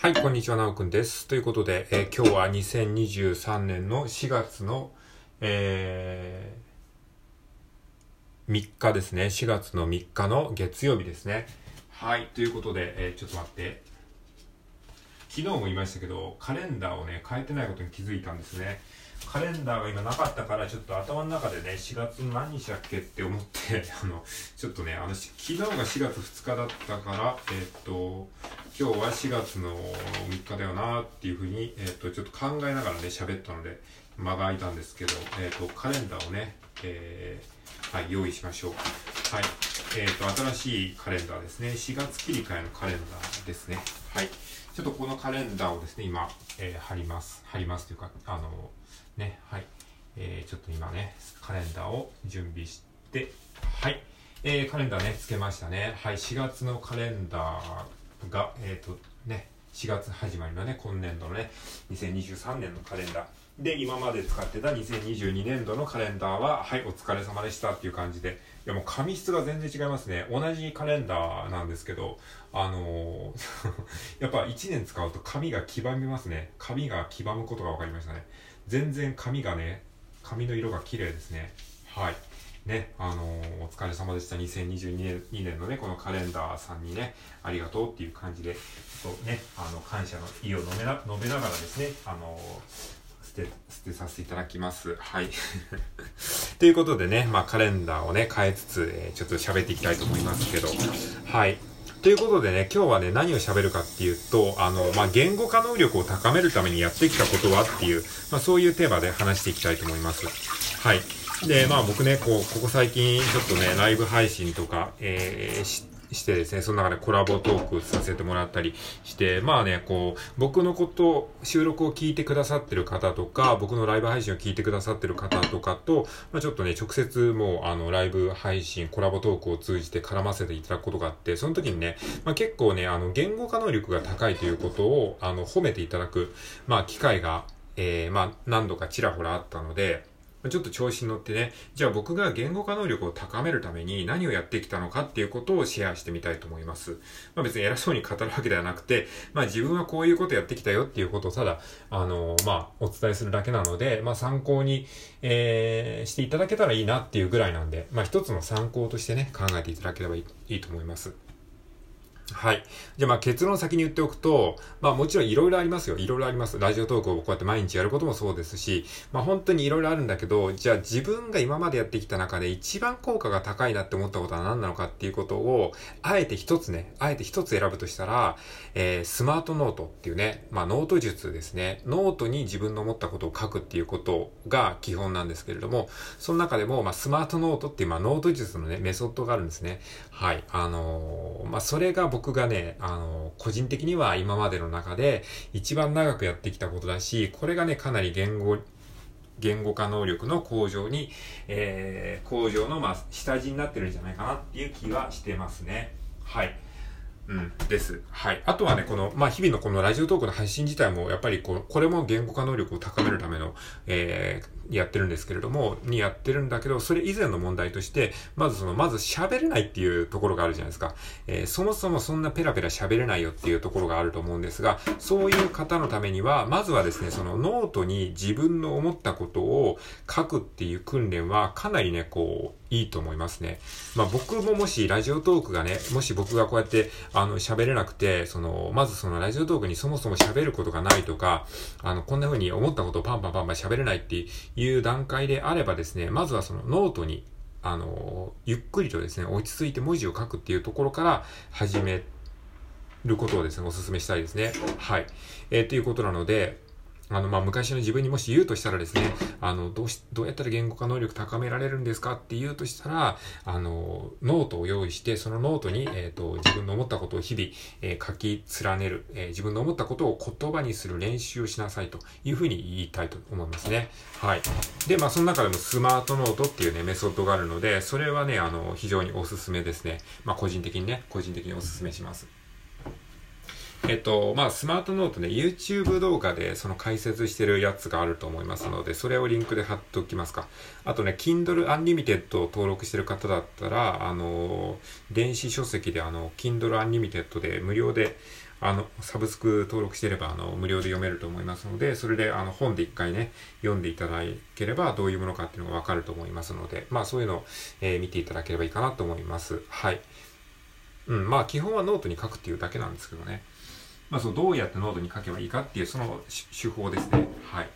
はい、こんにちは、なおくんです。ということで、えー今日は2023年の4月の、えー3日ですね。4月の3日の月曜日ですね。はい、ということで、えーちょっと待って。昨日も言いましたけど、カレンダーをね、変えてないことに気づいたんですね。カレンダーが今なかったから、ちょっと頭の中でね、4月の何日だっけって思って、あの、ちょっとね、あの、昨日が4月2日だったから、えっと、今日は4月の3日だよなっていうふうに、えっと、ちょっと考えながらね、喋ったので、間が空いたんですけど、えっと、カレンダーをね、えーはい、用意しましょう。はい。えっ、と、新しいカレンダーですね。4月切り替えのカレンダーですね。はい。ちょっとこのカレンダーをですね、今、えー貼ります。貼りますというか、あの、ね、はい。えーちょっと今ね、カレンダーを準備して、はい。えーカレンダーね、つけましたね。はい。4月のカレンダーが、えっ、と、ね、4月始まりのね、今年度のね、2023年のカレンダー。で、今まで使ってた2022年度のカレンダーは、はい、お疲れ様でしたっていう感じで、いやもう紙質が全然違いますね。同じカレンダーなんですけど、あのー やっぱ1年使うと紙が黄ばみますね。紙が黄ばむことが分かりましたね。全然紙がね、紙の色が綺麗ですね。はい。ね、あのーお疲れ様でした。2022年 ,2 年のね、このカレンダーさんにね、ありがとうっていう感じで、ちょっとね、あの、感謝の意を述べながらですね、あのーて、捨てさせていただきます。はい。ということでね、まあカレンダーをね、変えつつ、えーちょっと喋っていきたいと思いますけど、はい。ということでね、今日はね、何を喋るかっていうと、あの、まあ、言語化能力を高めるためにやってきたことはっていう、まあ、そういうテーマで話していきたいと思います。はい。で、まあ僕ね、こう、ここ最近ちょっとね、ライブ配信とか、えーしてですね、その中でコラボトークさせてもらったりして、まあね、こう、僕のこと、収録を聞いてくださってる方とか、僕のライブ配信を聞いてくださってる方とかと、まあちょっとね、直接もう、あの、ライブ配信、コラボトークを通じて絡ませていただくことがあって、その時にね、まあ結構ね、あの、言語化能力が高いということを、あの、褒めていただく、まあ機会が、えー、まあ何度かちらほらあったので、ちょっと調子に乗ってね、じゃあ僕が言語化能力を高めるために何をやってきたのかっていうことをシェアしてみたいと思います。まあ別に偉そうに語るわけではなくて、まあ自分はこういうことやってきたよっていうことをただ、あのまあお伝えするだけなので、まあ参考に、えー、していただけたらいいなっていうぐらいなんで、まあ一つの参考としてね、考えていただければいいいいと思います。はい。じゃあまあ結論先に言っておくと、まあもちろんいろいろありますよ。いろいろあります。ラジオトークをこうやって毎日やることもそうですし、まあ本当にいろいろあるんだけど、じゃあ自分が今までやってきた中で一番効果が高いなって思ったことは何なのかっていうことを、あえて一つね、あえて一つ選ぶとしたら、えー、スマートノートっていうね、まあノート術ですね。ノートに自分の思ったことを書くっていうことが基本なんですけれども、その中でも、まあスマートノートっていう、まあノート術のね、メソッドがあるんですね。はい。あのーまあそれが僕僕がね、あの個人的には今までの中で一番長くやってきたことだし、これがね、かなり言語、言語化能力の向上に、えー、向上の、まあ、下地になってるんじゃないかなっていう気はしてますね。はい。うん、です。はい。あとはね、この、まあ、日々のこのラジオトークの配信自体も、やっぱりこ、これも言語化能力を高めるための、えー、やってるんですけれども、にやってるんだけど、それ以前の問題として、まずその、まず喋れないっていうところがあるじゃないですか。えー、そもそもそんなペラペラ喋れないよっていうところがあると思うんですが、そういう方のためには、まずはですね、そのノートに自分の思ったことを書くっていう訓練は、かなりね、こう、いいと思いますね。まあ僕ももしラジオトークがね、もし僕がこうやって、あの、喋れなくて、その、まずそのラジオトークにそもそも喋ることがないとか、あの、こんな風に思ったことをパンパンパンパン喋れないっていう段階であればですね、まずはそのノートに、あの、ゆっくりとですね、落ち着いて文字を書くっていうところから始めることをですね、お勧めしたいですね。はい。えー、ということなので、あの、まあ、昔の自分にもし言うとしたらですね、あの、どうし、どうやったら言語化能力高められるんですかって言うとしたら、あの、ノートを用意して、そのノートに、えっ、と、自分の思ったことを日々、えー書き連ねる、えー自分の思ったことを言葉にする練習をしなさいというふうに言いたいと思いますね。はい。で、まあ、その中でもスマートノートっていうね、メソッドがあるので、それはね、あの、非常におすすめですね。まあ、個人的にね、個人的におすすめします。えっと、まあ、スマートノートね、YouTube 動画でその解説してるやつがあると思いますので、それをリンクで貼っておきますか。あとね、Kindle Unlimited を登録してる方だったら、あの、電子書籍であの、Kindle Unlimited で無料で、あの、サブスク登録してれば、あの、無料で読めると思いますので、それで、あの、本で一回ね、読んでいただければ、どういうものかっていうのがわかると思いますので、まあ、そういうのを、えー、見ていただければいいかなと思います。はい。うん、まあ、基本はノートに書くっていうだけなんですけどね。まあ、そう、どうやってノートに書けばいいかっていう、その手法ですね。はい。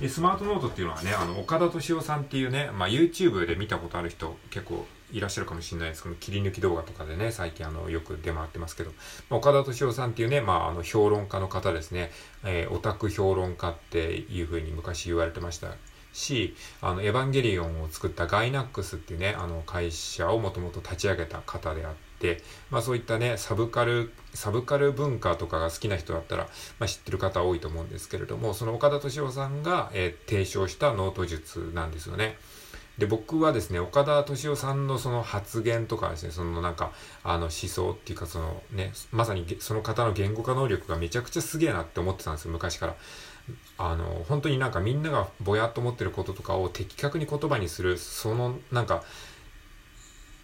で、スマートノートっていうのはね、あの、岡田斗司夫さんっていうね、まあ、YouTube で見たことある人結構いらっしゃるかもしれないですけど、切り抜き動画とかでね、最近あの、よく出回ってますけど、まあ、岡田斗司夫さんっていうね、まあ、あの、評論家の方ですね、えー、オタク評論家っていうふうに昔言われてましたし、あの、エヴァンゲリオンを作ったガイナックスっていうね、あの、会社をもともと立ち上げた方であって、まあそういったね、サブカル、サブカル文化とかが好きな人だったら、まあ知ってる方多いと思うんですけれども、その岡田斗司夫さんが、えー、提唱したノート術なんですよね。で、僕はですね、岡田斗司夫さんのその発言とかですね、そのなんか、あの思想っていうかそのね、まさにその方の言語化能力がめちゃくちゃすげえなって思ってたんですよ、昔から。あの、本当になんかみんながぼやっと思ってることとかを的確に言葉にする、そのなんか、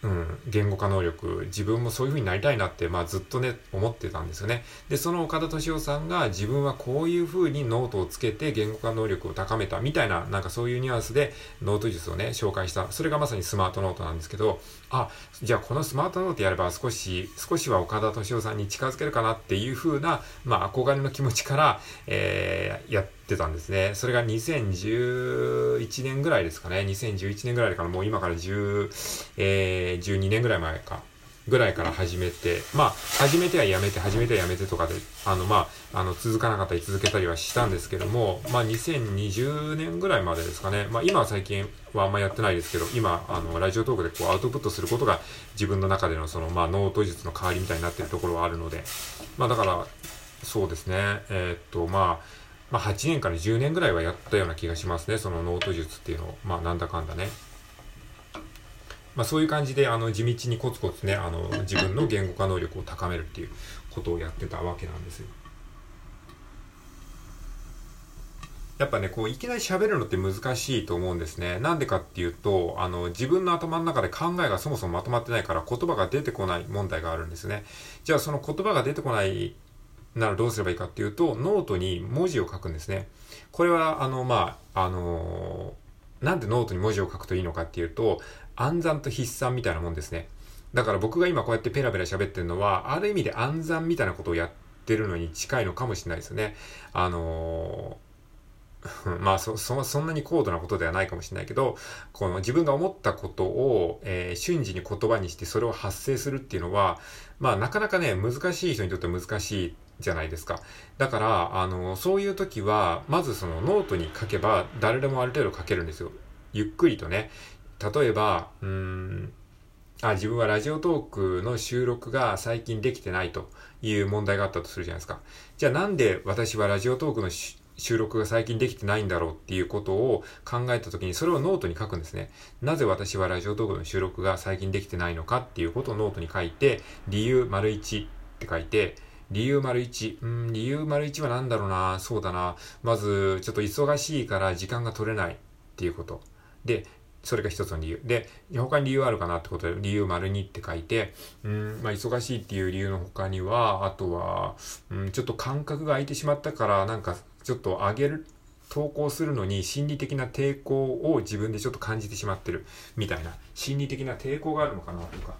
うん、言語化能力、自分もそういう風になりたいなって、まあずっとね、思ってたんですよね。で、その岡田斗司夫さんが自分はこういう風にノートをつけて言語化能力を高めたみたいな、なんかそういうニュアンスでノート術をね、紹介した。それがまさにスマートノートなんですけど、あ、じゃあこのスマートノートやれば少し、少しは岡田斗司夫さんに近づけるかなっていう風な、まあ憧れの気持ちから、えー、やってたんですね。それが2011年ぐらいですかね。2011年ぐらいからもう今から10、えー、12年ぐらい前か。ぐらいから始めて、まあ、始めてはやめて、始めてはやめてとかで、あの、まあ、あの、続かなかったり続けたりはしたんですけども、まあ、2020年ぐらいまでですかね。まあ、今は最近はあんまやってないですけど、今、あの、ラジオトークでこう、アウトプットすることが自分の中でのその、まあ、ノート術の代わりみたいになってるところはあるので、まあ、だから、そうですね。えー、っと、まあ、まあ、8年から10年ぐらいはやったような気がしますね。そのノート術っていうのを。まあ、なんだかんだね。まあ、そういう感じで、あの、地道にコツコツね、あの、自分の言語化能力を高めるっていうことをやってたわけなんですよ。やっぱね、こう、いきなり喋るのって難しいと思うんですね。なんでかっていうと、あの、自分の頭の中で考えがそもそもまとまってないから言葉が出てこない問題があるんですね。じゃあ、その言葉が出てこないならどうすればいいかっていうと、ノートに文字を書くんですね。これは、あの、まあ、あのー、なんでノートに文字を書くといいのかっていうと、暗算と筆算みたいなもんですね。だから僕が今こうやってペラペラ喋ってるのは、ある意味で暗算みたいなことをやってるのに近いのかもしれないですね。あのー、まあそ、そ、そんなに高度なことではないかもしれないけど、この自分が思ったことを、えー、瞬時に言葉にしてそれを発声するっていうのは、まあなかなかね、難しい人にとって難しいじゃないですか。だから、あの、そういう時は、まずそのノートに書けば、誰でもある程度書けるんですよ。ゆっくりとね。例えば、うん、あ、自分はラジオトークの収録が最近できてないという問題があったとするじゃないですか。じゃあなんで私はラジオトークの収録が最近できてないんだろうっていうことを考えたときに、それをノートに書くんですね。なぜ私はラジオトークの収録が最近できてないのかっていうことをノートに書いて、理由丸1って書いて、理由丸一。うん、理由丸一は何だろうな。そうだな。まず、ちょっと忙しいから時間が取れないっていうこと。で、それが一つの理由。で、他に理由あるかなってことで、理由丸二って書いて、うん、まあ、忙しいっていう理由の他には、あとは、うん、ちょっと感覚が空いてしまったから、なんか、ちょっと上げる、投稿するのに心理的な抵抗を自分でちょっと感じてしまってるみたいな心理的な抵抗があるのかなとか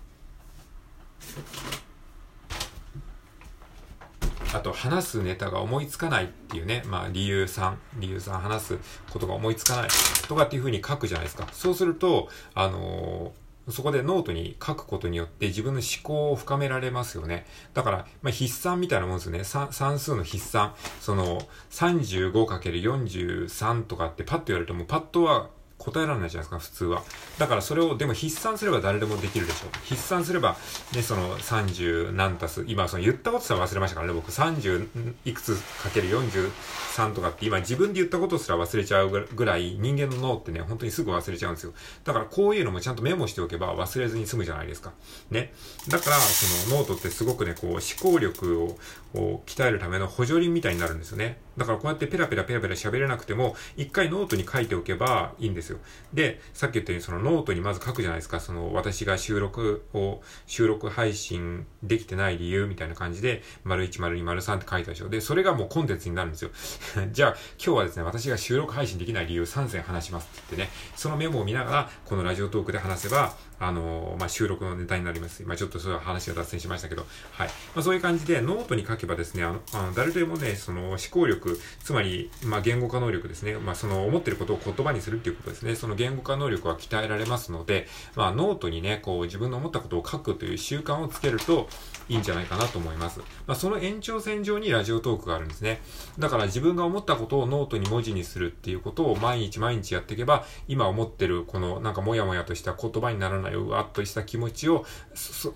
あと話すネタが思いつかないっていうね、まあ理由3、理由3話すことが思いつかないとかっていうふうに書くじゃないですか。そうすると、あのー、そこでノートに書くことによって自分の思考を深められますよね。だから、まあ、筆算みたいなもんですよね。算数の筆算。その、35×43 とかってパッと言われるともパッとは答えられないじゃないですか、普通は。だからそれを、でも筆算すれば誰でもできるでしょう。筆算すれば、ね、その30何足す、今その言ったことすら忘れましたからね、僕30いくつかける43とかって今自分で言ったことすら忘れちゃうぐらい人間の脳ってね、本当にすぐ忘れちゃうんですよ。だからこういうのもちゃんとメモしておけば忘れずに済むじゃないですか。ね。だから、そのノートってすごくね、こう思考力を鍛えるための補助輪みたいになるんですよね。だからこうやってペラペラペラペラ喋れなくても、一回ノートに書いておけばいいんですですよ。で、さっき言ったようにそのノートにまず書くじゃないですか。その私が収録を、収録配信できてない理由みたいな感じで、丸1、丸2、丸3って書いたでしょ。で、それがもうコンテンツになるんですよ。じゃあ、今日はですね、私が収録配信できない理由3選話しますって言ってね、そのメモを見ながら、このラジオトークで話せば、あのー、まあ、収録のネタになります。まあ、ちょっとそれは話が脱線しましたけど、はい。まあ、そういう感じで、ノートに書けばですね、あの、あの誰でもね、その思考力、つまり、まあ、言語化能力ですね。まあ、その思ってることを言葉にするっていうことですね。その言語化能力は鍛えられますので、まあ、ノートにね、こう、自分の思ったことを書くという習慣をつけるといいんじゃないかなと思います。まあ、その延長線上にラジオトークがあるんですね。だから自分が思ったことをノートに文字にするっていうことを毎日毎日やっていけば、今思ってるこのなんかモヤモヤとした言葉にならない、うわっとした気持ちを、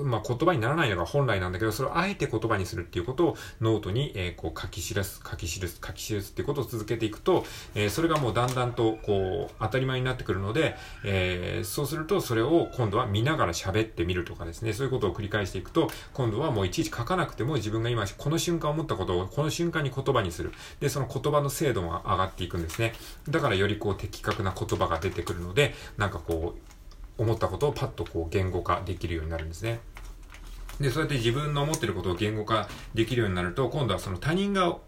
まあ、言葉にならないのが本来なんだけど、それをあえて言葉にするっていうことをノートに、えー、こう書き記す、書き記す、書き記すっていうことを続けていくと、えー、それがもうだんだんとこう当たり前になってくるので、えー、そうするとそれを今度は見ながら喋ってみるとかですね、そういうことを繰り返していくと、今度はもういちいち書かなくても自分が今この瞬間思ったことをこの瞬間に言葉にする。で、その言葉の精度が上がっていくんですね。だからよりこう的確な言葉が出てくるので、なんかこう、思ったことをパッとこう言語化できるようになるんですね。で、そうやって自分の思ってることを言語化できるようになると、今度はその他人が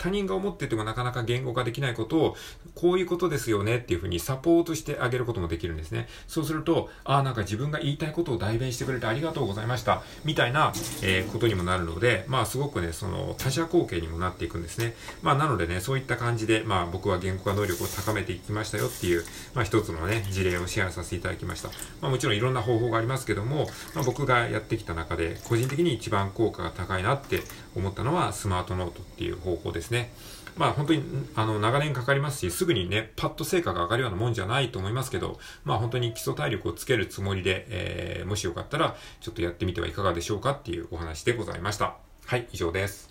他人が思っててもなかなか言語化できないことを、こういうことですよねっていうふうにサポートしてあげることもできるんですね。そうすると、ああ、なんか自分が言いたいことを代弁してくれてありがとうございました。みたいな、えー、ことにもなるので、まあすごくね、その他者貢献にもなっていくんですね。まあなのでね、そういった感じで、まあ僕は言語化能力を高めていきましたよっていう、まあ一つのね、事例をシェアさせていただきました。まあもちろんいろんな方法がありますけども、まあ僕がやってきた中で、個人的に一番効果が高いなって思ったのはスマートノートっていう方法ですですね。まあ本当に、あの、長年かかりますし、すぐにね、パッと成果が上がるようなもんじゃないと思いますけど、まあ本当に基礎体力をつけるつもりで、えー、もしよかったら、ちょっとやってみてはいかがでしょうかっていうお話でございました。はい、以上です。